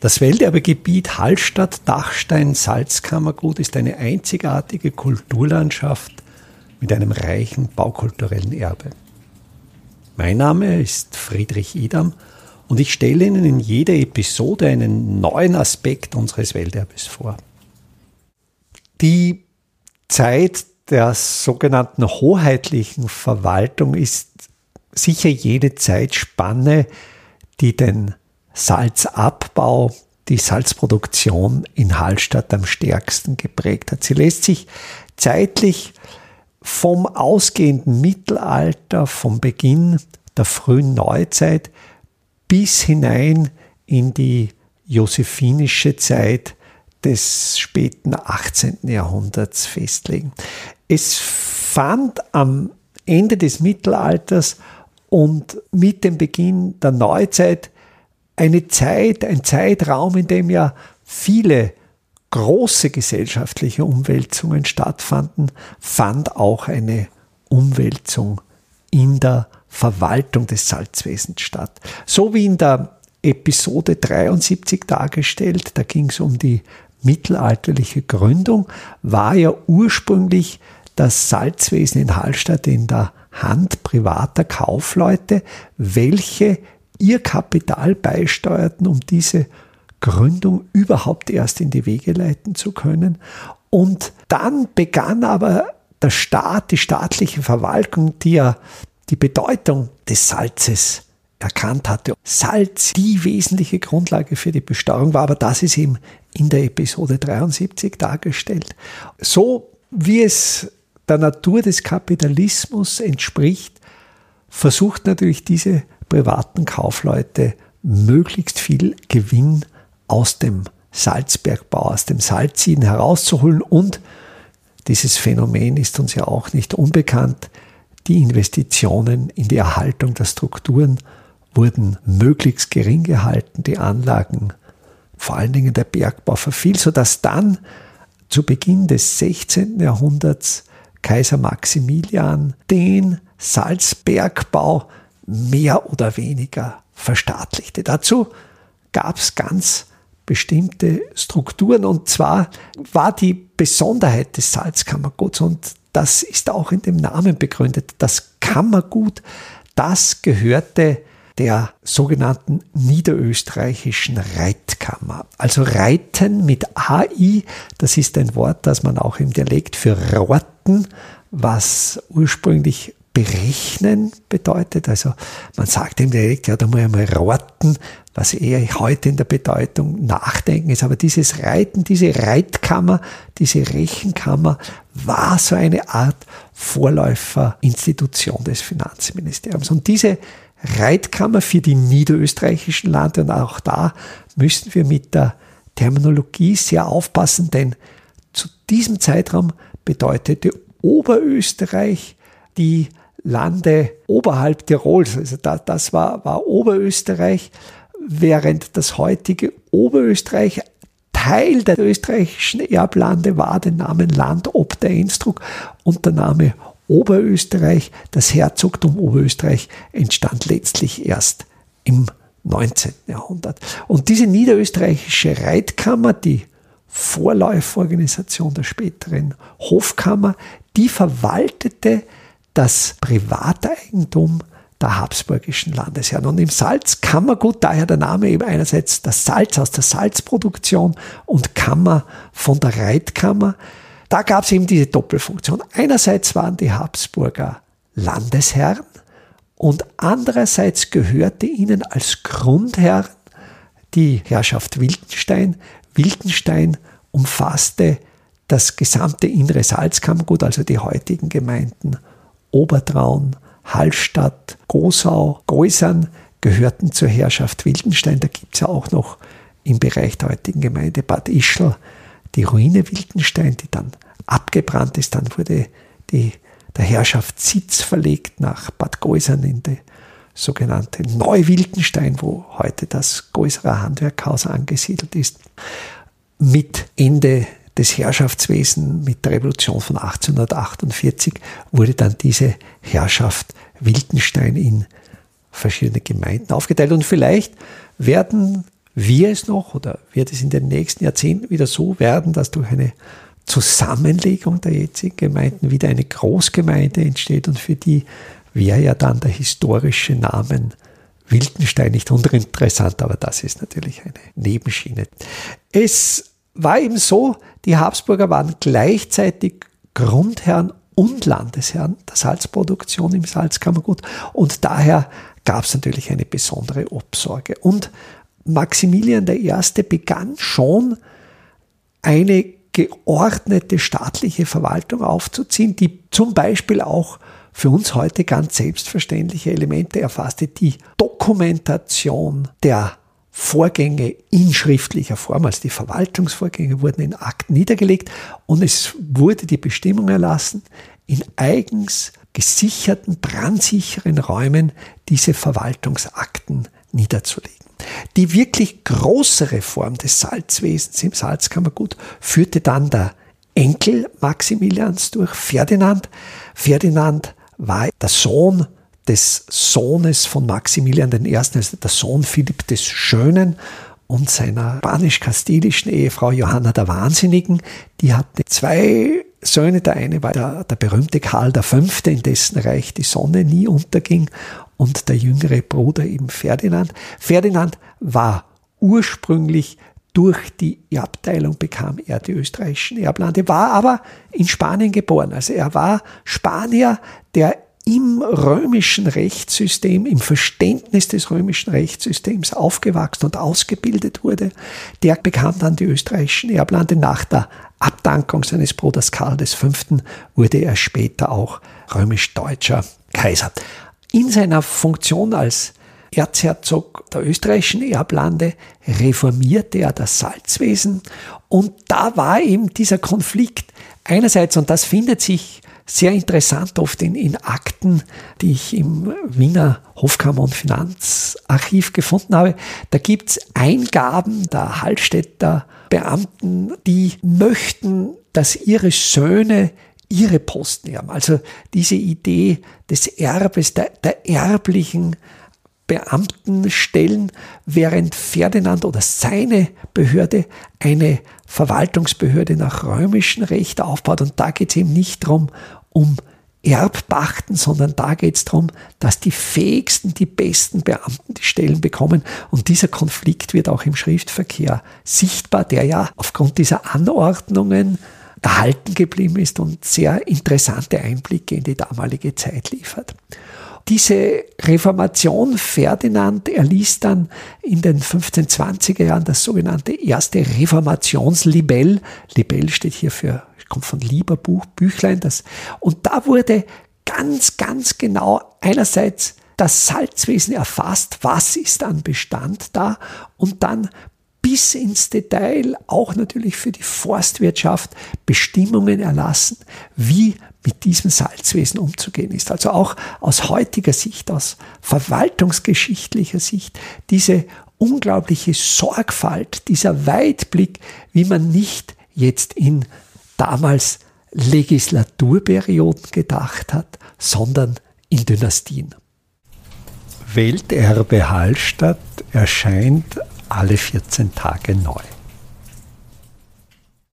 Das Welterbegebiet Hallstatt-Dachstein-Salzkammergut ist eine einzigartige Kulturlandschaft mit einem reichen baukulturellen Erbe. Mein Name ist Friedrich Idam und ich stelle Ihnen in jeder Episode einen neuen Aspekt unseres Welterbes vor. Die Zeit der sogenannten hoheitlichen Verwaltung ist sicher jede Zeitspanne, die den Salzabbau, die Salzproduktion in Hallstatt am stärksten geprägt hat. Sie lässt sich zeitlich vom ausgehenden Mittelalter, vom Beginn der frühen Neuzeit bis hinein in die josephinische Zeit des späten 18. Jahrhunderts festlegen. Es fand am Ende des Mittelalters und mit dem Beginn der Neuzeit eine Zeit, ein Zeitraum, in dem ja viele große gesellschaftliche Umwälzungen stattfanden, fand auch eine Umwälzung in der Verwaltung des Salzwesens statt. So wie in der Episode 73 dargestellt, da ging es um die mittelalterliche Gründung, war ja ursprünglich das Salzwesen in Hallstatt in der Hand privater Kaufleute, welche ihr Kapital beisteuerten, um diese Gründung überhaupt erst in die Wege leiten zu können. Und dann begann aber der Staat, die staatliche Verwaltung, die ja die Bedeutung des Salzes erkannt hatte. Salz die wesentliche Grundlage für die Besteuerung war, aber das ist eben in der Episode 73 dargestellt. So wie es der Natur des Kapitalismus entspricht, versucht natürlich diese privaten Kaufleute möglichst viel Gewinn aus dem Salzbergbau, aus dem Salziehen herauszuholen. Und dieses Phänomen ist uns ja auch nicht unbekannt. Die Investitionen in die Erhaltung der Strukturen wurden möglichst gering gehalten, die Anlagen, vor allen Dingen der Bergbau verfiel, sodass dann zu Beginn des 16. Jahrhunderts Kaiser Maximilian den Salzbergbau mehr oder weniger verstaatlichte. Dazu gab es ganz bestimmte Strukturen und zwar war die Besonderheit des Salzkammerguts und das ist auch in dem Namen begründet. Das Kammergut, das gehörte der sogenannten niederösterreichischen Reitkammer. Also Reiten mit AI, das ist ein Wort, das man auch im Dialekt für Rotten, was ursprünglich berechnen bedeutet. Also man sagt im Dialekt, ja, da muss ich mal raten, was eher heute in der Bedeutung nachdenken ist. Aber dieses Reiten, diese Reitkammer, diese Rechenkammer war so eine Art Vorläuferinstitution des Finanzministeriums. Und diese Reitkammer für die niederösterreichischen Lande, und auch da müssen wir mit der Terminologie sehr aufpassen, denn zu diesem Zeitraum bedeutete Oberösterreich die Lande oberhalb Tirols. Also da, das war, war Oberösterreich, während das heutige Oberösterreich Teil der österreichischen Erblande war, den Namen Land ob der Innsbruck und der Name Oberösterreich, das Herzogtum Oberösterreich entstand letztlich erst im 19. Jahrhundert. Und diese niederösterreichische Reitkammer, die Vorläuforganisation der späteren Hofkammer, die verwaltete das Privateigentum der habsburgischen Landesherren. Und im Salzkammergut, daher der Name eben einerseits das Salz aus der Salzproduktion und Kammer von der Reitkammer, da gab es eben diese Doppelfunktion. Einerseits waren die Habsburger Landesherren und andererseits gehörte ihnen als Grundherrn die Herrschaft Wildenstein. Wildenstein umfasste das gesamte innere Salzkammergut, also die heutigen Gemeinden Obertraun, Hallstatt, Gosau, Geusern gehörten zur Herrschaft Wildenstein. Da gibt es ja auch noch im Bereich der heutigen Gemeinde Bad Ischl die Ruine Wildenstein, die dann abgebrannt ist. Dann wurde die, der Herrschaftssitz verlegt nach Bad Geusern in die sogenannte Neu-Wildenstein, wo heute das Geuserer Handwerkhaus angesiedelt ist. Mit Ende des Herrschaftswesens mit der Revolution von 1848 wurde dann diese Herrschaft Wildenstein in verschiedene Gemeinden aufgeteilt. Und vielleicht werden wir es noch oder wird es in den nächsten Jahrzehnten wieder so werden, dass durch eine Zusammenlegung der jetzigen Gemeinden wieder eine Großgemeinde entsteht und für die wäre ja dann der historische Namen Wildenstein nicht uninteressant, aber das ist natürlich eine Nebenschiene. Es war eben so, die Habsburger waren gleichzeitig Grundherren und Landesherren der Salzproduktion im Salzkammergut und daher gab es natürlich eine besondere Obsorge. Und Maximilian I. begann schon eine geordnete staatliche Verwaltung aufzuziehen, die zum Beispiel auch für uns heute ganz selbstverständliche Elemente erfasste. Die Dokumentation der Vorgänge in schriftlicher Form, also die Verwaltungsvorgänge wurden in Akten niedergelegt und es wurde die Bestimmung erlassen, in eigens gesicherten, brandsicheren Räumen diese Verwaltungsakten niederzulegen. Die wirklich große Reform des Salzwesens im Salzkammergut führte dann der Enkel Maximilians durch, Ferdinand. Ferdinand war der Sohn des Sohnes von Maximilian I., also der Sohn Philipp des Schönen und seiner spanisch-kastilischen Ehefrau Johanna der Wahnsinnigen. Die hatte zwei Söhne. Der eine war der, der berühmte Karl V., in dessen Reich die Sonne nie unterging, und der jüngere Bruder eben Ferdinand. Ferdinand war ursprünglich durch die Erbteilung bekam er die österreichischen Erblande, war aber in Spanien geboren. Also er war Spanier, der im römischen Rechtssystem, im Verständnis des römischen Rechtssystems aufgewachsen und ausgebildet wurde, der bekam dann die österreichischen Erblande. Nach der Abdankung seines Bruders Karl V. wurde er später auch römisch-deutscher Kaiser. In seiner Funktion als Erzherzog der österreichischen Erblande reformierte er das Salzwesen und da war eben dieser Konflikt einerseits, und das findet sich sehr interessant oft in, in Akten, die ich im Wiener Hofkammer- und Finanzarchiv gefunden habe. Da gibt es Eingaben der Hallstätter Beamten, die möchten, dass ihre Söhne ihre Posten haben. Also diese Idee des Erbes, der, der erblichen Beamtenstellen, während Ferdinand oder seine Behörde eine Verwaltungsbehörde nach römischem Recht aufbaut. Und da geht es eben nicht darum, um Erbpachten, sondern da geht es darum, dass die fähigsten, die besten Beamten die Stellen bekommen. Und dieser Konflikt wird auch im Schriftverkehr sichtbar, der ja aufgrund dieser Anordnungen erhalten geblieben ist und sehr interessante Einblicke in die damalige Zeit liefert. Diese Reformation Ferdinand erließ dann in den 1520er Jahren das sogenannte erste Reformationslibell. Libell steht hier für, kommt von Lieberbuch, Büchlein. Das, und da wurde ganz, ganz genau einerseits das Salzwesen erfasst, was ist an Bestand da und dann bis ins Detail auch natürlich für die Forstwirtschaft Bestimmungen erlassen, wie mit diesem Salzwesen umzugehen ist. Also auch aus heutiger Sicht, aus verwaltungsgeschichtlicher Sicht, diese unglaubliche Sorgfalt, dieser Weitblick, wie man nicht jetzt in damals Legislaturperioden gedacht hat, sondern in Dynastien. Welterbe Hallstatt erscheint alle 14 Tage neu.